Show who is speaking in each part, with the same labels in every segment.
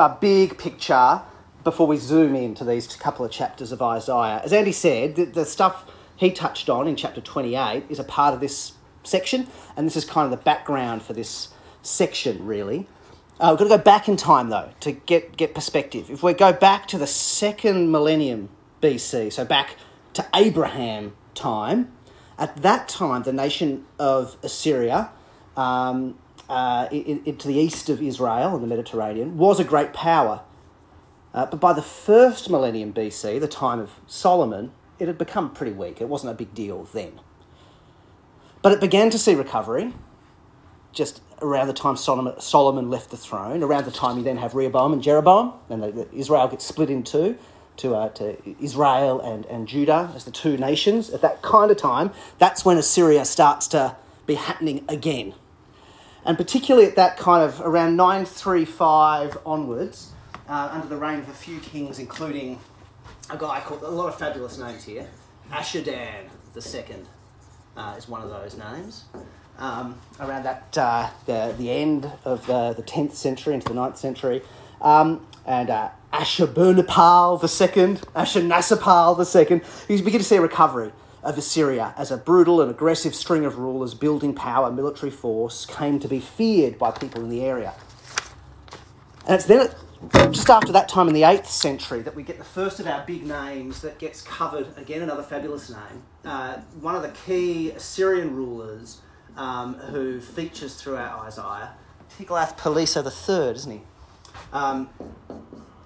Speaker 1: a big picture before we zoom into these couple of chapters of Isaiah. As Andy said, the, the stuff he touched on in chapter 28 is a part of this section, and this is kind of the background for this section, really. Uh, we've got to go back in time, though, to get, get perspective. If we go back to the second millennium BC, so back to Abraham time, at that time, the nation of Assyria, um, uh, in, in, to the east of Israel in the Mediterranean, was a great power. Uh, but by the first millennium BC, the time of Solomon, it had become pretty weak. It wasn't a big deal then. But it began to see recovery just around the time Solomon, Solomon left the throne, around the time you then have Rehoboam and Jeroboam, and the, the Israel gets split in two to, uh, to Israel and, and Judah as the two nations. At that kind of time, that's when Assyria starts to be happening again. And particularly at that kind of around 935 onwards, uh, under the reign of a few kings, including a guy called, a lot of fabulous names here, Ashurdan II uh, is one of those names. Um, around that, uh, the, the end of the, the 10th century into the 9th century. Um, and uh, Ashurbanipal II, Ashurnasirpal II, you begin to see a recovery of Assyria as a brutal and aggressive string of rulers building power, military force, came to be feared by people in the area. And it's then, just after that time in the 8th century, that we get the first of our big names that gets covered, again, another fabulous name. Uh, one of the key Assyrian rulers um, who features throughout Isaiah, Tiglath-Pileser III, isn't he? Um,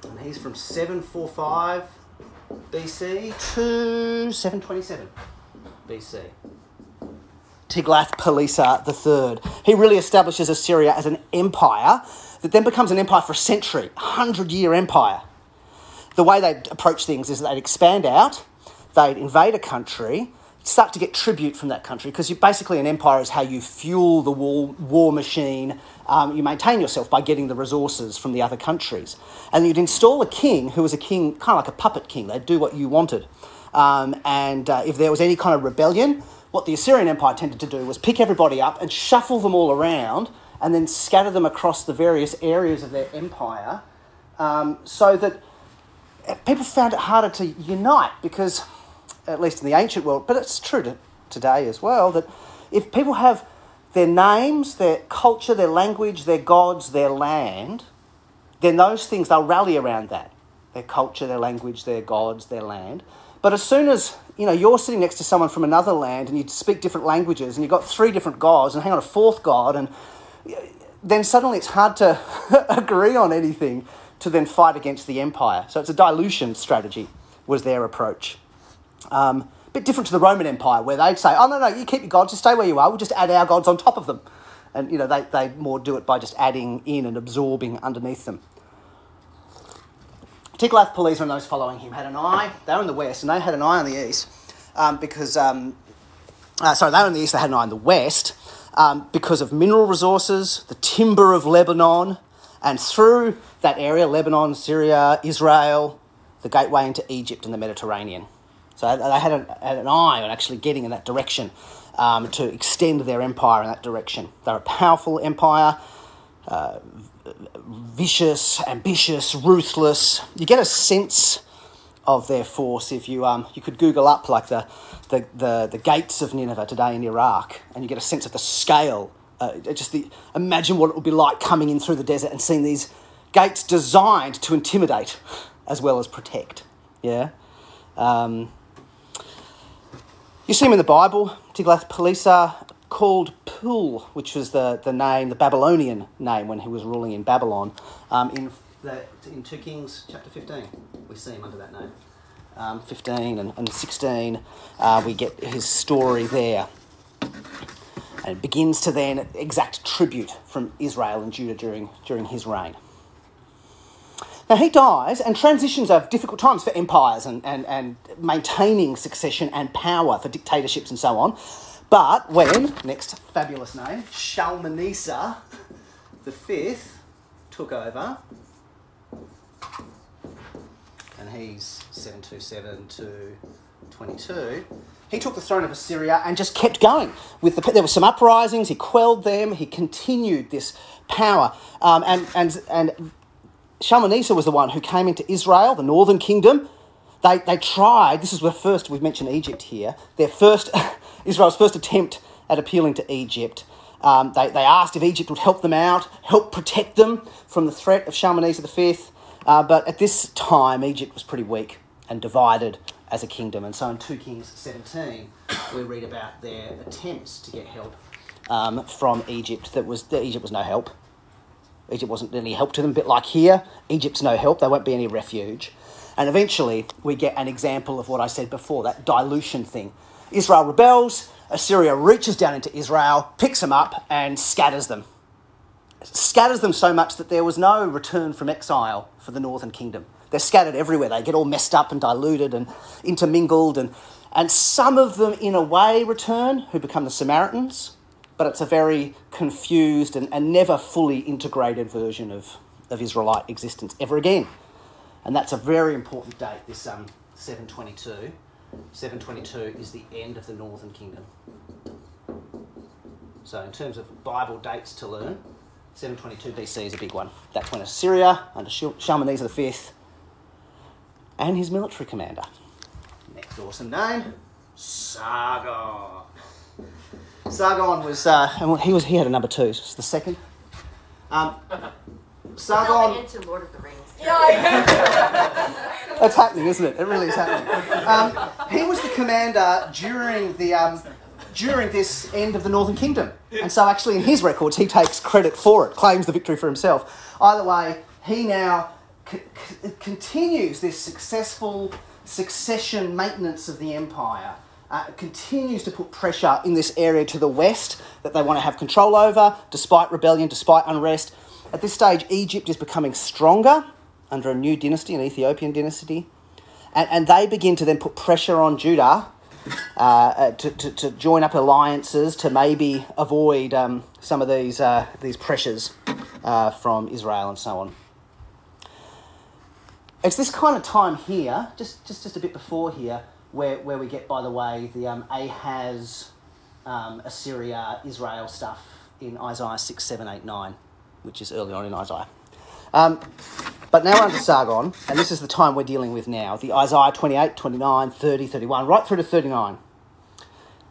Speaker 1: and he's from 745 BC to 727 BC. Tiglath-Pileser III. He really establishes Assyria as an empire that then becomes an empire for a century, a hundred year empire. The way they approach things is they'd expand out, they'd invade a country, start to get tribute from that country because basically an empire is how you fuel the war, war machine. Um, you maintain yourself by getting the resources from the other countries. And you'd install a king who was a king, kind of like a puppet king. They'd do what you wanted. Um, and uh, if there was any kind of rebellion, what the Assyrian Empire tended to do was pick everybody up and shuffle them all around and then scatter them across the various areas of their empire um, so that people found it harder to unite because at least in the ancient world, but it's true to today as well, that if people have their names, their culture, their language, their gods, their land, then those things, they'll rally around that. Their culture, their language, their gods, their land. But as soon as, you know, you're sitting next to someone from another land and you speak different languages and you've got three different gods and hang on a fourth god and then suddenly it's hard to agree on anything to then fight against the empire. So it's a dilution strategy was their approach. Um, a bit different to the Roman Empire, where they'd say, "Oh no, no, you keep your gods, just stay where you are. We'll just add our gods on top of them," and you know they they more do it by just adding in and absorbing underneath them. Tiglath-Pileser and those following him had an eye. They were in the west, and they had an eye on the east um, because um, uh, sorry, they were in the east. They had an eye on the west um, because of mineral resources, the timber of Lebanon, and through that area, Lebanon, Syria, Israel, the gateway into Egypt and the Mediterranean. So they had an, had an eye on actually getting in that direction um, to extend their empire in that direction. They're a powerful empire, uh, vicious, ambitious, ruthless. You get a sense of their force if you um, you could Google up like the, the, the, the gates of Nineveh today in Iraq, and you get a sense of the scale. Uh, just the imagine what it would be like coming in through the desert and seeing these gates designed to intimidate as well as protect. Yeah. Um, you see him in the Bible, Tiglath-Pileser, called Pul, which was the, the name, the Babylonian name when he was ruling in Babylon. Um, in, the, in 2 Kings chapter 15, we see him under that name. Um, 15 and, and 16, uh, we get his story there. And it begins to then exact tribute from Israel and Judah during, during his reign. Now, he dies, and transitions are difficult times for empires and, and, and maintaining succession and power for dictatorships and so on. But when, next fabulous name, Shalmaneser the fifth took over, and he's 727 to 22, he took the throne of Assyria and just kept going. With the, there were some uprisings, he quelled them, he continued this power. Um, and, and, and Shalmaneser was the one who came into Israel, the northern kingdom. They, they tried, this is the first, we've mentioned Egypt here, their first, Israel's first attempt at appealing to Egypt. Um, they, they asked if Egypt would help them out, help protect them from the threat of Shalmaneser V. Uh, but at this time, Egypt was pretty weak and divided as a kingdom. And so in 2 Kings 17, we read about their attempts to get help um, from Egypt. That was that Egypt was no help. Egypt wasn't any help to them. A bit like here, Egypt's no help. There won't be any refuge. And eventually, we get an example of what I said before that dilution thing. Israel rebels, Assyria reaches down into Israel, picks them up, and scatters them. Scatters them so much that there was no return from exile for the northern kingdom. They're scattered everywhere. They get all messed up and diluted and intermingled. And, and some of them, in a way, return, who become the Samaritans, but it's a very confused and, and never fully integrated version of, of Israelite existence ever again. And that's a very important date, this um, 722. 722 is the end of the northern kingdom. So, in terms of Bible dates to learn, 722 BC is a big one. That's when Assyria, under Shalmaneser V, and his military commander. Next awesome name, Sargon. Sargon was, uh, and he was he had a number two. It's the second. Um, Sargon.
Speaker 2: into Lord of the Rings.
Speaker 1: That's happening, isn't it? It really is happening. Um, he was the commander during the um, during this end of the Northern Kingdom, and so actually in his records he takes credit for it, claims the victory for himself. Either way, he now c- c- continues this successful succession maintenance of the empire. Uh, continues to put pressure in this area to the west that they want to have control over, despite rebellion, despite unrest. At this stage, Egypt is becoming stronger under a new dynasty, an Ethiopian dynasty, and, and they begin to then put pressure on Judah uh, uh, to, to, to, join up alliances to maybe avoid um, some of these, uh, these pressures uh, from Israel and so on. It's this kind of time here, just, just, just a bit before here, where, where we get, by the way, the um, Ahaz, um, Assyria, Israel stuff in Isaiah 6, 7, 8, 9, which is early on in Isaiah. Um, but now under Sargon, and this is the time we're dealing with now the Isaiah 28, 29, 30, 31, right through to 39.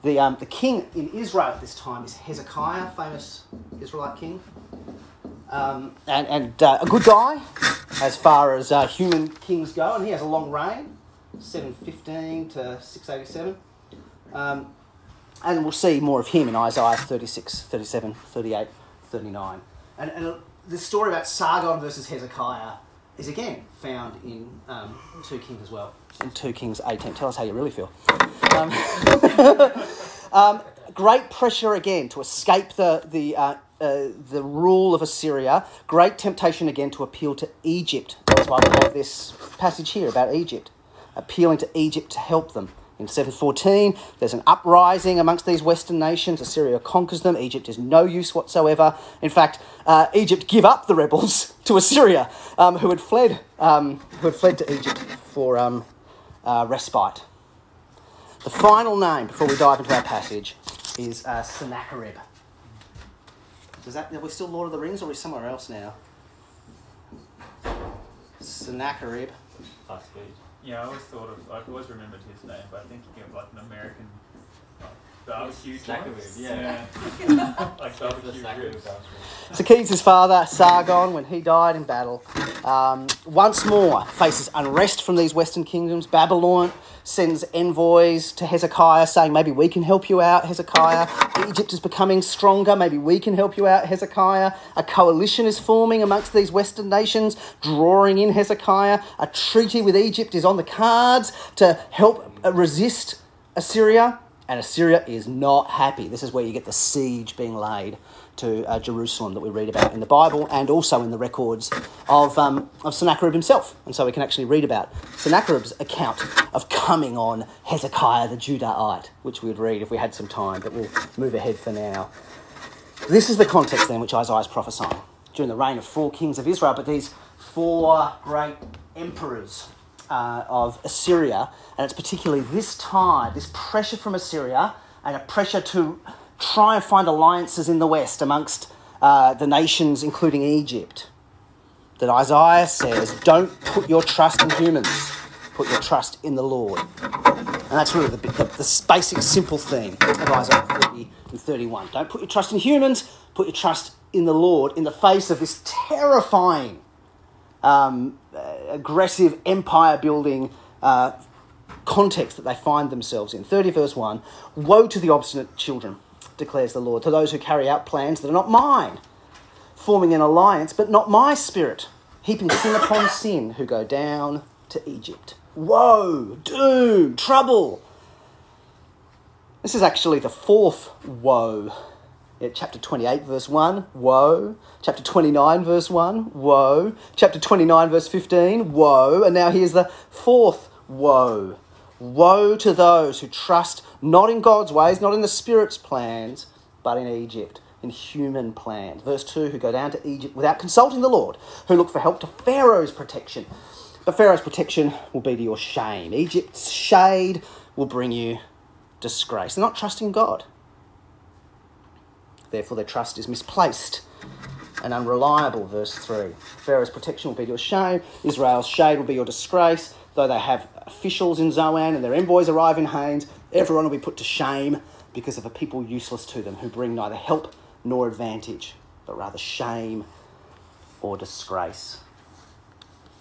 Speaker 1: The, um, the king in Israel at this time is Hezekiah, famous Israelite king. Um, and and uh, a good guy as far as uh, human kings go, and he has a long reign 715 to 687. Um, and we'll see more of him in Isaiah 36, 37, 38, 39. And, and the story about Sargon versus Hezekiah is again found in um, 2 Kings as well, in 2 Kings 18. Tell us how you really feel. Um, um, great pressure again to escape the, the, uh, uh, the rule of Assyria. Great temptation again to appeal to Egypt. That's why we have this passage here about Egypt appealing to Egypt to help them. In 714, there's an uprising amongst these Western nations. Assyria conquers them. Egypt is no use whatsoever. In fact, uh, Egypt give up the rebels to Assyria, um, who had fled, um, who had fled to Egypt for um, uh, respite. The final name before we dive into our passage is uh, Sennacherib. That? Are we still Lord of the Rings, or are we somewhere else now? Sennacherib.
Speaker 3: Yeah, I always thought of, I've always remembered his name, but I think he gave like an American barbecue
Speaker 4: Snack
Speaker 3: joint.
Speaker 4: yeah.
Speaker 3: like barbecue ribs.
Speaker 4: ribs.
Speaker 1: So Keys' father, Sargon, when he died in battle, um, once more faces unrest from these Western kingdoms. Babylon sends envoys to Hezekiah saying, maybe we can help you out, Hezekiah. Egypt is becoming stronger, maybe we can help you out, Hezekiah. A coalition is forming amongst these Western nations, drawing in Hezekiah. A treaty with Egypt is on the cards to help uh, resist Assyria. And Assyria is not happy. This is where you get the siege being laid to uh, Jerusalem that we read about in the Bible and also in the records of, um, of Sennacherib himself. And so we can actually read about Sennacherib's account of coming on Hezekiah the Judahite, which we would read if we had some time, but we'll move ahead for now. This is the context then which Isaiah is prophesying during the reign of four kings of Israel, but these four great emperors uh, of Assyria, and it's particularly this time, this pressure from Assyria, and a pressure to try and find alliances in the West amongst uh, the nations, including Egypt. that Isaiah says, don't put your trust in humans, put your trust in the Lord. And that's really the, the, the basic, simple theme of Isaiah 30 and 31. Don't put your trust in humans, put your trust in the Lord in the face of this terrifying, um, aggressive, empire building uh, context that they find themselves in. 30 verse 1 Woe to the obstinate children, declares the Lord, to those who carry out plans that are not mine forming an alliance, but not my spirit, heaping sin upon sin, who go down to Egypt. Woe, doom, trouble. This is actually the fourth woe. Chapter 28, verse 1, woe. Chapter 29, verse 1, woe. Chapter 29, verse 15, woe. And now here's the fourth woe. Woe to those who trust not in God's ways, not in the Spirit's plans, but in Egypt in human plans. Verse 2 who go down to Egypt without consulting the Lord, who look for help to Pharaoh's protection. But Pharaoh's protection will be to your shame. Egypt's shade will bring you disgrace. They're not trusting God. Therefore, their trust is misplaced and unreliable. Verse 3 Pharaoh's protection will be your shame, Israel's shade will be your disgrace. Though they have officials in Zoan and their envoys arrive in Hanes, everyone will be put to shame because of a people useless to them who bring neither help nor advantage, but rather shame or disgrace.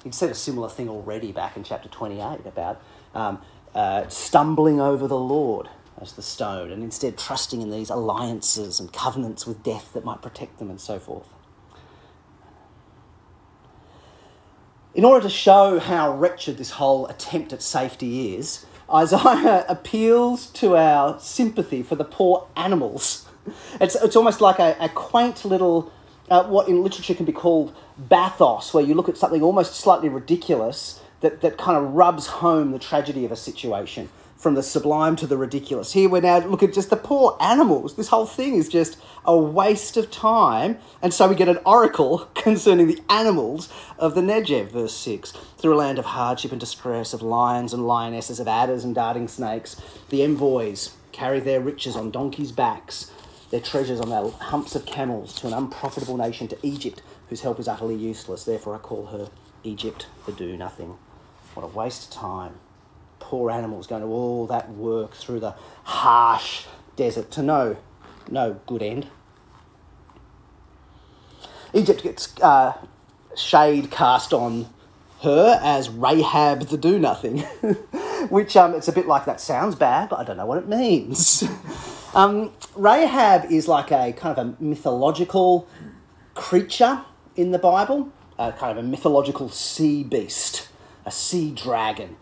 Speaker 1: He'd said a similar thing already back in chapter 28 about um, uh, stumbling over the Lord as the stone and instead trusting in these alliances and covenants with death that might protect them and so forth. In order to show how wretched this whole attempt at safety is, Isaiah appeals to our sympathy for the poor animals it's, it's almost like a, a quaint little, uh, what in literature can be called bathos, where you look at something almost slightly ridiculous that, that kind of rubs home the tragedy of a situation from the sublime to the ridiculous. Here we're now look at just the poor animals. This whole thing is just a waste of time. And so we get an oracle concerning the animals of the Negev, verse 6. Through a land of hardship and distress, of lions and lionesses, of adders and darting snakes, the envoys carry their riches on donkeys' backs their treasures on the humps of camels to an unprofitable nation, to Egypt, whose help is utterly useless. Therefore, I call her Egypt the do nothing. What a waste of time. Poor animals going to all that work through the harsh desert to no, no good end. Egypt gets uh, shade cast on her as Rahab the do nothing, which um, it's a bit like that sounds bad, but I don't know what it means. Um, Rahab is like a kind of a mythological creature in the Bible, a kind of a mythological sea beast, a sea dragon.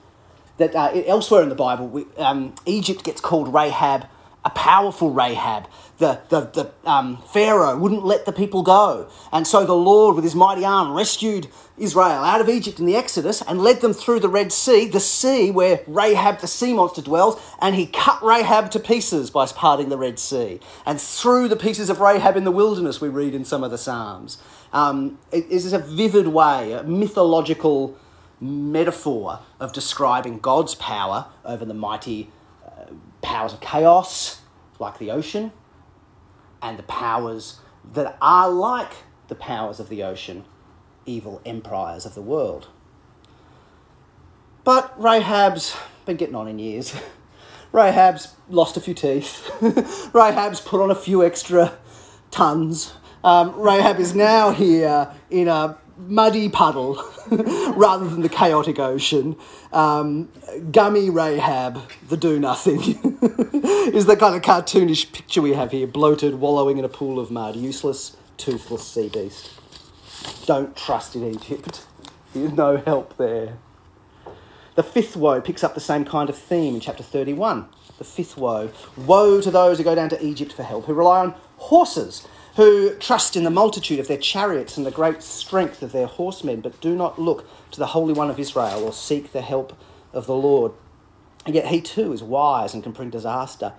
Speaker 1: That uh, elsewhere in the Bible, we, um, Egypt gets called Rahab a powerful Rahab. The, the, the um, Pharaoh wouldn't let the people go. And so the Lord, with his mighty arm, rescued Israel out of Egypt in the Exodus and led them through the Red Sea, the sea where Rahab the sea monster dwells, and he cut Rahab to pieces by parting the Red Sea. And threw the pieces of Rahab in the wilderness, we read in some of the Psalms. Um, it is a vivid way, a mythological metaphor of describing God's power over the mighty powers of chaos, like the ocean, and the powers that are like the powers of the ocean, evil empires of the world. But Rahab's been getting on in years. Rahab's lost a few teeth. Rahab's put on a few extra tons. Um, Rahab is now here in a muddy puddle rather than the chaotic ocean. Um, gummy Rahab, the do nothing, is the kind of cartoonish picture we have here bloated, wallowing in a pool of mud, useless, toothless sea beast. Don't trust in Egypt. There's no help there. The fifth woe picks up the same kind of theme in chapter 31. The fifth woe. Woe to those who go down to Egypt for help, who rely on horses who trust in the multitude of their chariots and the great strength of their horsemen, but do not look to the Holy One of Israel or seek the help of the Lord. And yet he too is wise and can bring disaster.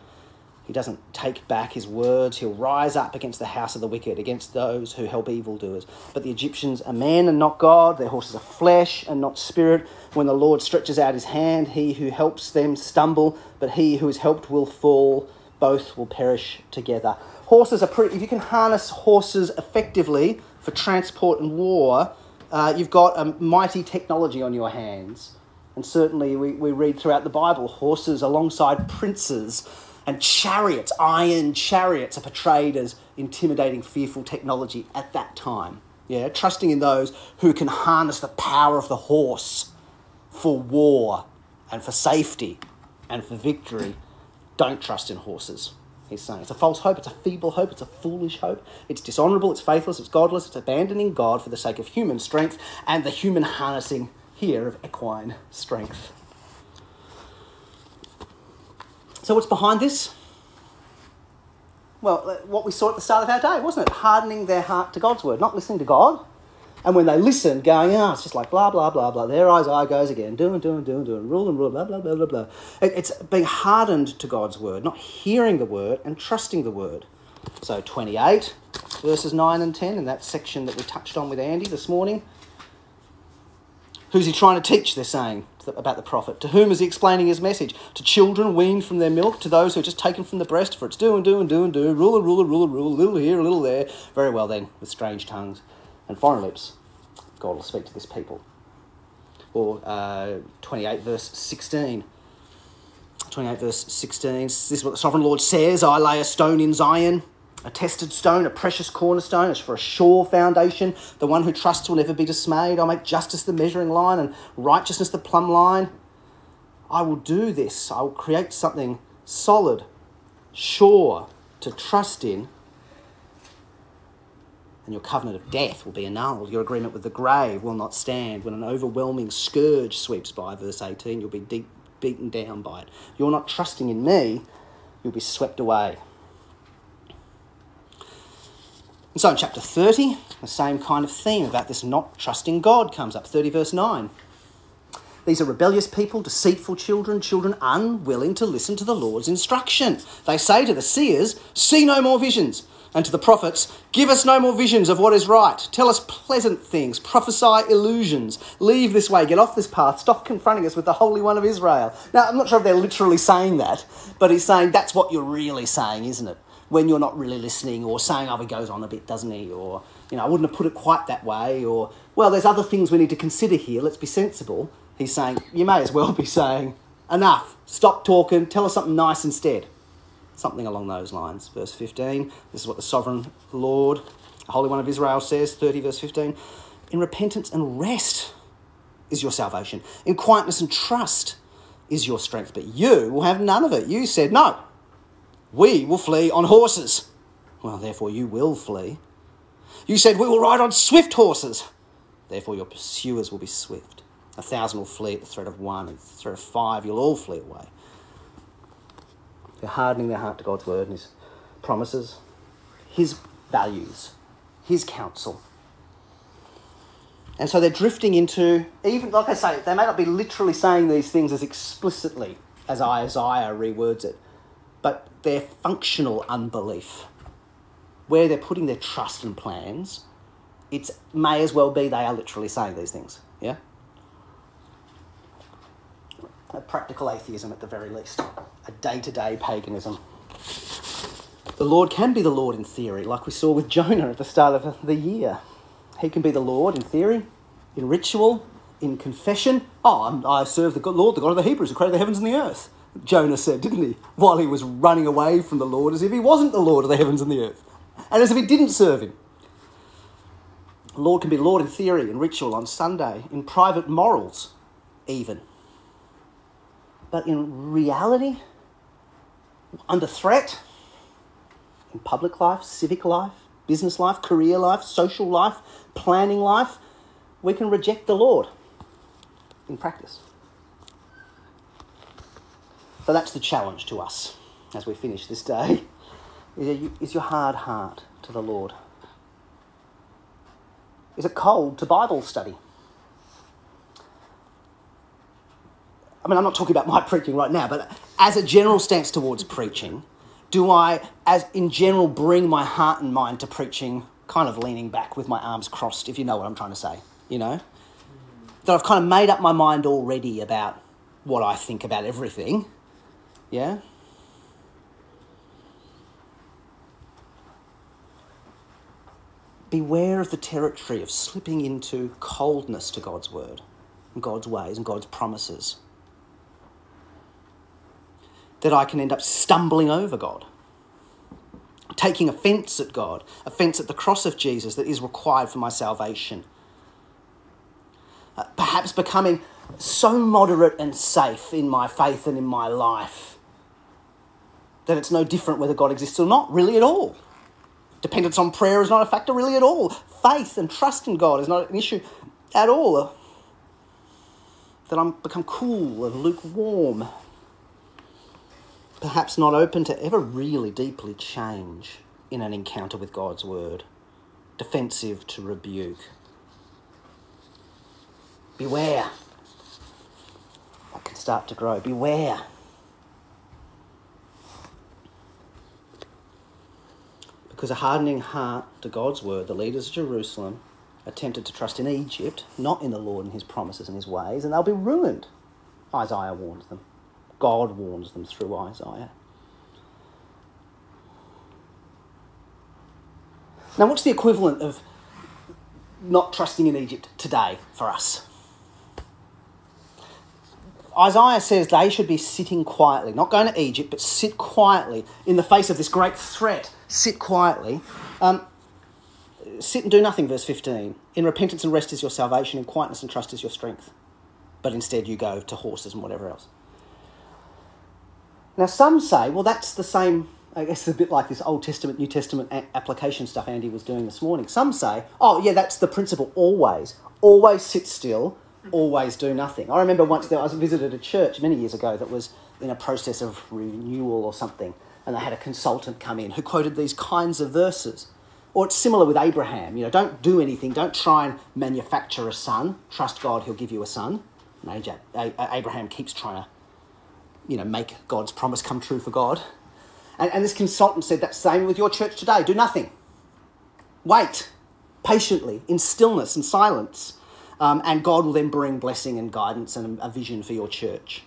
Speaker 1: He doesn't take back his words. He'll rise up against the house of the wicked, against those who help evildoers. But the Egyptians are men and not God. Their horses are flesh and not spirit. When the Lord stretches out his hand, he who helps them stumble, but he who is helped will fall. Both will perish together horses are pretty, if you can harness horses effectively for transport and war, Uh, you've got a mighty technology on your hands. And certainly we, we read throughout the Bible horses alongside princes and chariots, iron chariots, are portrayed as intimidating, fearful technology at that time. Yeah, trusting in those who can harness the power of the horse for war and for safety and for victory. Don't trust in horses, he's saying. It's a false hope, it's a feeble hope, it's a foolish hope. It's dishonourable, it's faithless, it's godless, it's abandoning God for the sake of human strength and the human harnessing here of equine strength. So, what's behind this? Well, uh, what we saw at the start of our day, wasn't it? Hardening their heart to God's word, not listening to God. And when they listen, going, ah, oh, it's just like blah, blah, blah, blah. Their eyes, eye goes again, doing, doing, doing, doing, rule and rule, blah, blah, blah, blah, blah. It's being hardened to God's word, not hearing the word and trusting the word. So 28, verses 9 and 10, in that section that we touched on with Andy this morning. Who's he trying to teach, they're saying, about the prophet? To whom is he explaining his message? To children weaned from their milk, to those who are just taken from the breast, for it's do and do and do and do, rule and rule and rule and rule, a little here, a little there. Very well then, with strange tongues and foreign lips, God will speak to this people. Or uh, 28 verse 16. 28 verse 16, this is what the sovereign Lord says I lay a stone in Zion a tested stone, a precious cornerstone, is for a sure foundation. The one who trusts will never be dismayed. I'll make justice the measuring line and righteousness the plumb line. I will do this. I will create something solid, sure to trust in. And your covenant of death will be annulled. Your agreement with the grave will not stand. When an overwhelming scourge sweeps by, verse 18, you'll be deep, beaten down by it. You're not trusting in me, you'll be swept away. And so in chapter 30, the same kind of theme about this not trusting God comes up. 30 verse 9. These are rebellious people, deceitful children, children unwilling to listen to the Lord's instruction. They say to the seers, See no more visions. And to the prophets, Give us no more visions of what is right. Tell us pleasant things. Prophesy illusions. Leave this way. Get off this path. Stop confronting us with the Holy One of Israel. Now, I'm not sure if they're literally saying that, but he's saying that's what you're really saying, isn't it? when you're not really listening or saying, oh, he goes on a bit, doesn't he? Or, you know, I wouldn't have put it quite that way. Or, well, there's other things we need to consider here. Let's be sensible. He's saying, you may as well be saying, enough, stop talking, tell us something nice instead. Something along those lines. Verse 15, this is what the sovereign Lord, the Holy One of Israel says, 30 verse 15. In repentance and rest is your salvation. In quietness and trust is your strength. But you will have none of it. You said, no, we will flee on horses. Well, therefore you will flee. You said, We will ride on swift horses. Therefore your pursuers will be swift. A thousand will flee at the threat of one, and the threat of five you'll all flee away. Hardening their heart to God's word and His promises, His values, His counsel. And so they're drifting into, even like I say, they may not be literally saying these things as explicitly as Isaiah rewords it, but their functional unbelief, where they're putting their trust and plans, it may as well be they are literally saying these things. Yeah? A practical atheism at the very least, a day to day paganism. The Lord can be the Lord in theory, like we saw with Jonah at the start of the year. He can be the Lord in theory, in ritual, in confession. Oh, I serve the Lord, the God of the Hebrews, who created the heavens and the earth. Jonah said, didn't he? While he was running away from the Lord as if he wasn't the Lord of the heavens and the earth, and as if he didn't serve him. The Lord can be Lord in theory, in ritual, on Sunday, in private morals, even. But in reality, under threat, in public life, civic life, business life, career life, social life, planning life, we can reject the Lord in practice. So that's the challenge to us as we finish this day. Is your hard heart to the Lord? Is it cold to Bible study? I mean, I'm not talking about my preaching right now, but as a general stance towards preaching, do I, as in general, bring my heart and mind to preaching, kind of leaning back with my arms crossed, if you know what I'm trying to say, you know? That I've kind of made up my mind already about what I think about everything, yeah? beware of the territory of slipping into coldness to God's word and God's ways and God's promises. That I can end up stumbling over God, taking offence at God, offence at the cross of Jesus that is required for my salvation. Uh, perhaps becoming so moderate and safe in my faith and in my life that it's no different whether God exists or not, really at all. Dependence on prayer is not a factor, really, at all. Faith and trust in God is not an issue at all. That I'm become cool and lukewarm. Perhaps not open to ever really deeply change in an encounter with God's word. Defensive to rebuke. Beware. That can start to grow. Beware. Because a hardening heart to God's word, the leaders of Jerusalem attempted to trust in Egypt, not in the Lord and his promises and his ways, and they'll be ruined. Isaiah warns them. God warns them through Isaiah. Now, what's the equivalent of not trusting in Egypt today for us? Isaiah says they should be sitting quietly, not going to Egypt, but sit quietly in the face of this great threat. Sit quietly. Um, sit and do nothing, verse 15. In repentance and rest is your salvation, in quietness and trust is your strength. But instead you go to horses and whatever else. Now, some say, well, that's the same, I guess, a bit like this Old Testament, New Testament application stuff Andy was doing this morning. Some say, oh, yeah, that's the principle always. Always sit still, mm-hmm. always do nothing. I remember once there, I visited a church many years ago that was in a process of renewal or something, and they had a consultant come in who quoted these kinds of verses. Or it's similar with Abraham. You know, don't do anything. Don't try and manufacture a son. Trust God; He'll give you a son. And Abraham keeps trying to, you know, make God's promise come true for God. And, and this consultant said that same with your church today. Do nothing. Wait patiently in stillness and silence um, and God will then bring blessing and guidance and a vision for your church.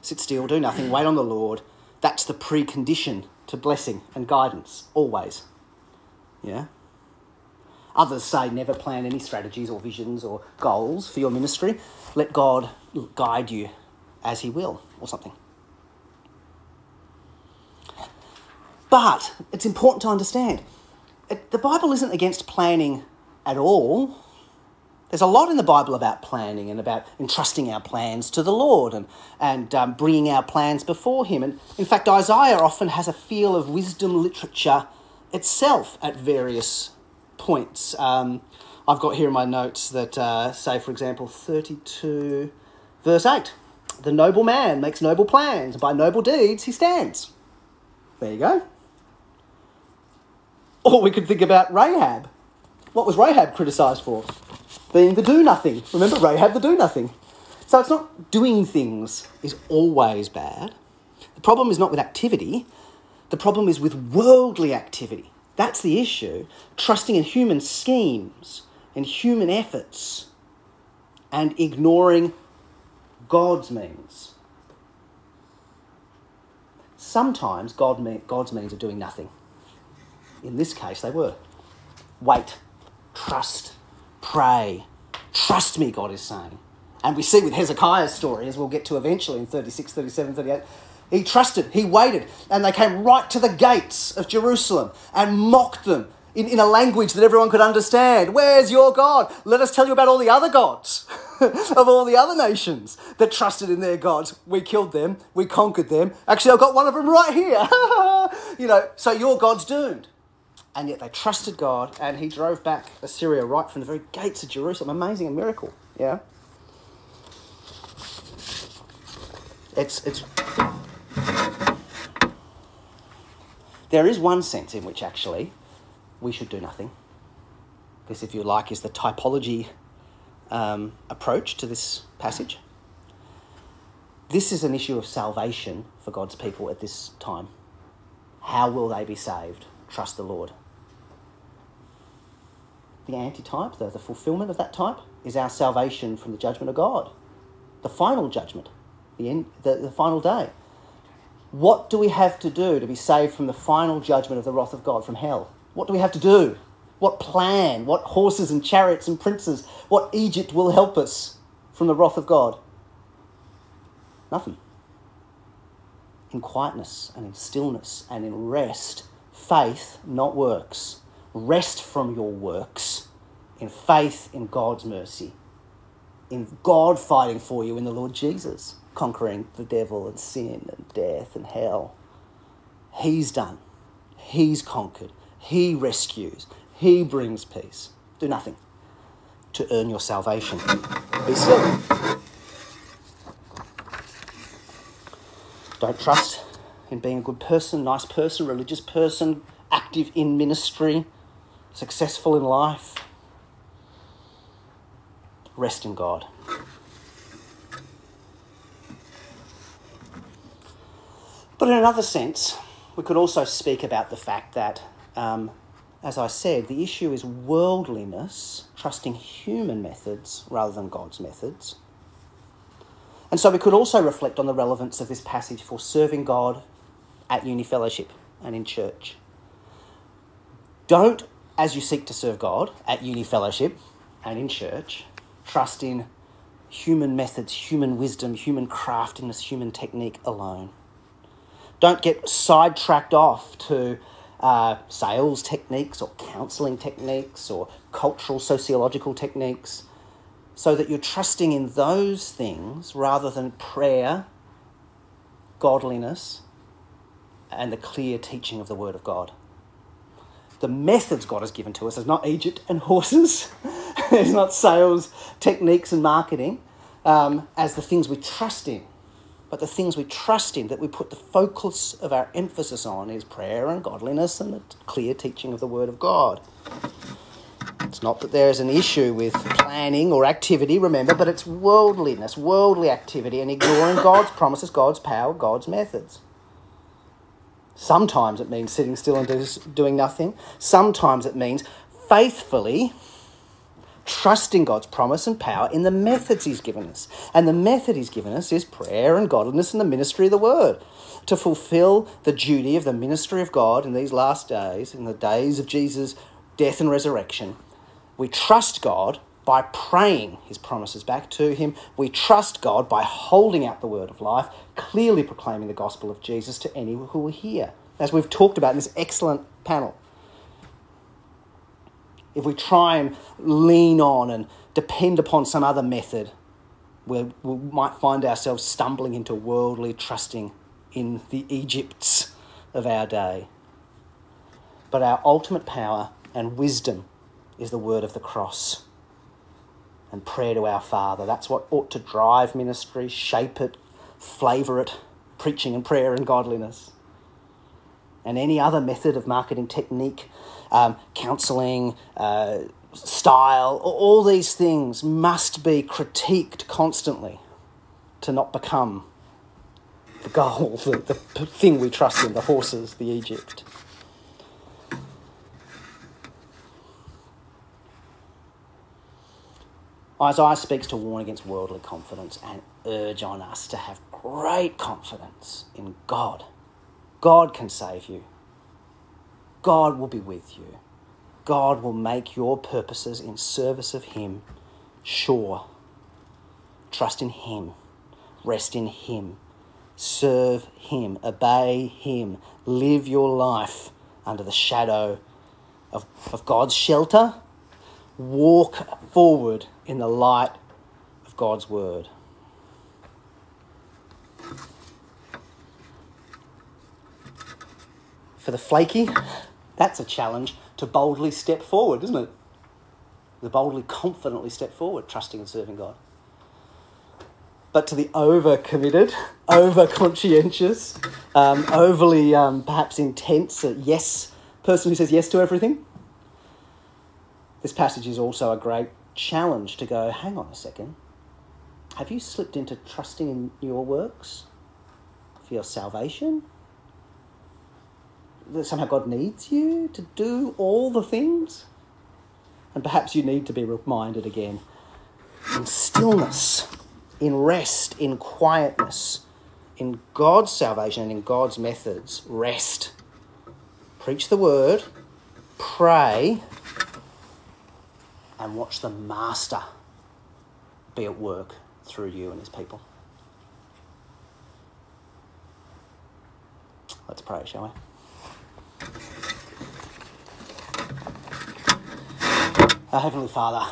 Speaker 1: Sit still, do nothing, wait on the Lord. That's the precondition to blessing and guidance, always. Yeah? Others say never plan any strategies or visions or goals for your ministry. Let God guide you as He will, or something. But it's important to understand the Bible isn't against planning at all. There's a lot in the Bible about planning and about entrusting our plans to the Lord and, and um, bringing our plans before Him. And in fact, Isaiah often has a feel of wisdom literature itself at various points. Um, I've got here in my notes that uh, say, for example, 32, verse 8 The noble man makes noble plans, by noble deeds he stands. There you go. Or we could think about Rahab. What was Rahab criticised for? being the do nothing. Remember Rahab, the do nothing. So it's not doing things is always bad. The problem is not with activity, the problem is with worldly activity. That's the issue. Trusting in human schemes and human efforts and ignoring God's means. Sometimes God God's means are doing nothing. In this case, they were. Wait, trust, Pray. Trust me, God is saying. And we see with Hezekiah's story, as we'll get to eventually in 36, 37, 38, he trusted, he waited, and they came right to the gates of Jerusalem and mocked them in, in a language that everyone could understand. Where's your God? Let us tell you about all the other gods of all the other nations that trusted in their gods. We killed them, we conquered them. Actually, I've got one of them right here. you know, so your God's doomed and yet they trusted God, and He drove back Assyria right from the very gates of Jerusalem. Amazing, a miracle. Yeah. It's it's. There is one sense in which actually we should do nothing. This, if you like, is the typology um, approach to this passage. This is an issue of salvation for God's people at this time. How will they be saved? Trust the Lord the antitype, the, the fulfillment of that type, is our salvation from the judgment of God, the final judgment, the, end, the, the final day. What do we have to do to be saved from the final judgment of the wrath of God, from hell? What do we have to do? What plan? What horses and chariots and princes? What Egypt will help us from the wrath of God? Nothing. In quietness and in stillness and in rest, faith, not works. Rest from your works in faith in God's mercy, in God fighting for you in the Lord Jesus, conquering the devil and sin and death and hell. He's done. He's conquered. He rescues. He brings peace. Do nothing to earn your salvation. Be still. Don't trust in being a good person, nice person, religious person, active in ministry, successful in life. Rest in God. But in another sense, we could also speak about the fact that, um, as I said, the issue is worldliness, trusting human methods rather than God's methods. And so we could also reflect on the relevance of this passage for serving God at uni fellowship and in church. Don't, as you seek to serve God at uni fellowship and in church, trust in human methods, human wisdom, human craftiness, human technique alone. Don't get sidetracked off to uh, sales techniques or counselling techniques or cultural sociological techniques so that you're trusting in those things rather than prayer, godliness, and the clear teaching of the Word of God. The methods God has given to us is not Egypt and horses, it's not sales techniques and marketing um, as the things we trust in. But the things we trust in, that we put the focus of our emphasis on, is prayer and godliness and the clear teaching of the Word of God. It's not that there is an issue with planning or activity, remember, but it's worldliness, worldly activity, and ignoring God's promises, God's power, God's methods. Sometimes it means sitting still and doing nothing. Sometimes it means faithfully trusting God's promise and power in the methods He's given us. And the method He's given us is prayer and godliness and the ministry of the Word. To fulfill the duty of the ministry of God in these last days, in the days of Jesus' death and resurrection, we trust God by praying His promises back to Him. We trust God by holding out the word of life, clearly proclaiming the gospel of Jesus to any who will hear, as we've talked about in this excellent panel if we try and lean on and depend upon some other method, we might find ourselves stumbling into worldly trusting in the Egypts of our day. But our ultimate power and wisdom is the word of the cross and prayer to our Father. That's what ought to drive ministry, shape it, flavour it, preaching and prayer and godliness. And any other method of marketing technique um, counselling, uh, style, all these things must be critiqued constantly to not become the goal, the, the thing we trust in, the horses, the Egypt. Isaiah speaks to warn against worldly confidence and urge on us to have great confidence in God. God can save you. God will be with you. God will make your purposes in service of Him sure. Trust in Him. Rest in Him. Serve Him. Obey Him. Live your life under the shadow of, of God's shelter. Walk forward in the light of God's Word. For the flaky, that's a challenge to boldly step forward, isn't it? To boldly, confidently step forward, trusting and serving God. But to the over committed, over conscientious, um, overly um, perhaps intense, yes person who says yes to everything, this passage is also a great challenge to go, hang on a second. Have you slipped into trusting in your works for your salvation? that somehow God needs you to do all the things. And perhaps you need to be reminded again in stillness, in rest, in quietness, in God's salvation and in God's methods, rest. Preach the word, pray, and watch the Master be at work through you and his people. Let's pray, shall we? Our Heavenly Father,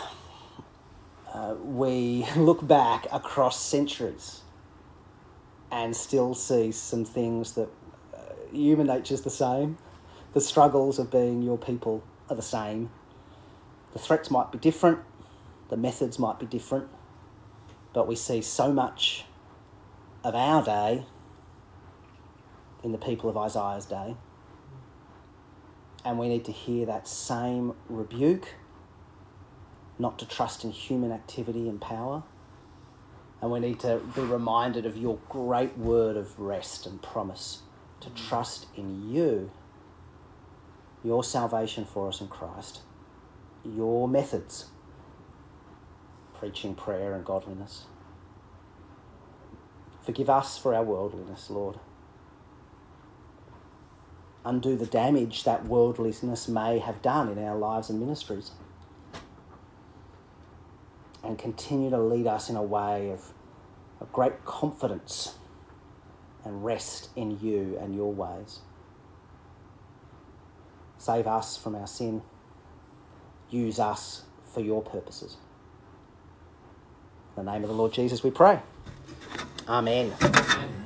Speaker 1: uh, we look back across centuries and still see some things that uh, human nature's the same. The struggles of being your people are the same. The threats might be different, the methods might be different, but we see so much of our day in the people of Isaiah's day. And we need to hear that same rebuke, not to trust in human activity and power. And we need to be reminded of your great word of rest and promise to mm. trust in you, your salvation for us in Christ, your methods, preaching prayer and godliness. Forgive us for our worldliness, Lord. Undo the damage that worldliness may have done in our lives and ministries. And continue to lead us in a way of, of great confidence and rest in you and your ways. Save us from our sin. Use us for your purposes. In the name of the Lord Jesus, we pray. Amen.
Speaker 2: Amen.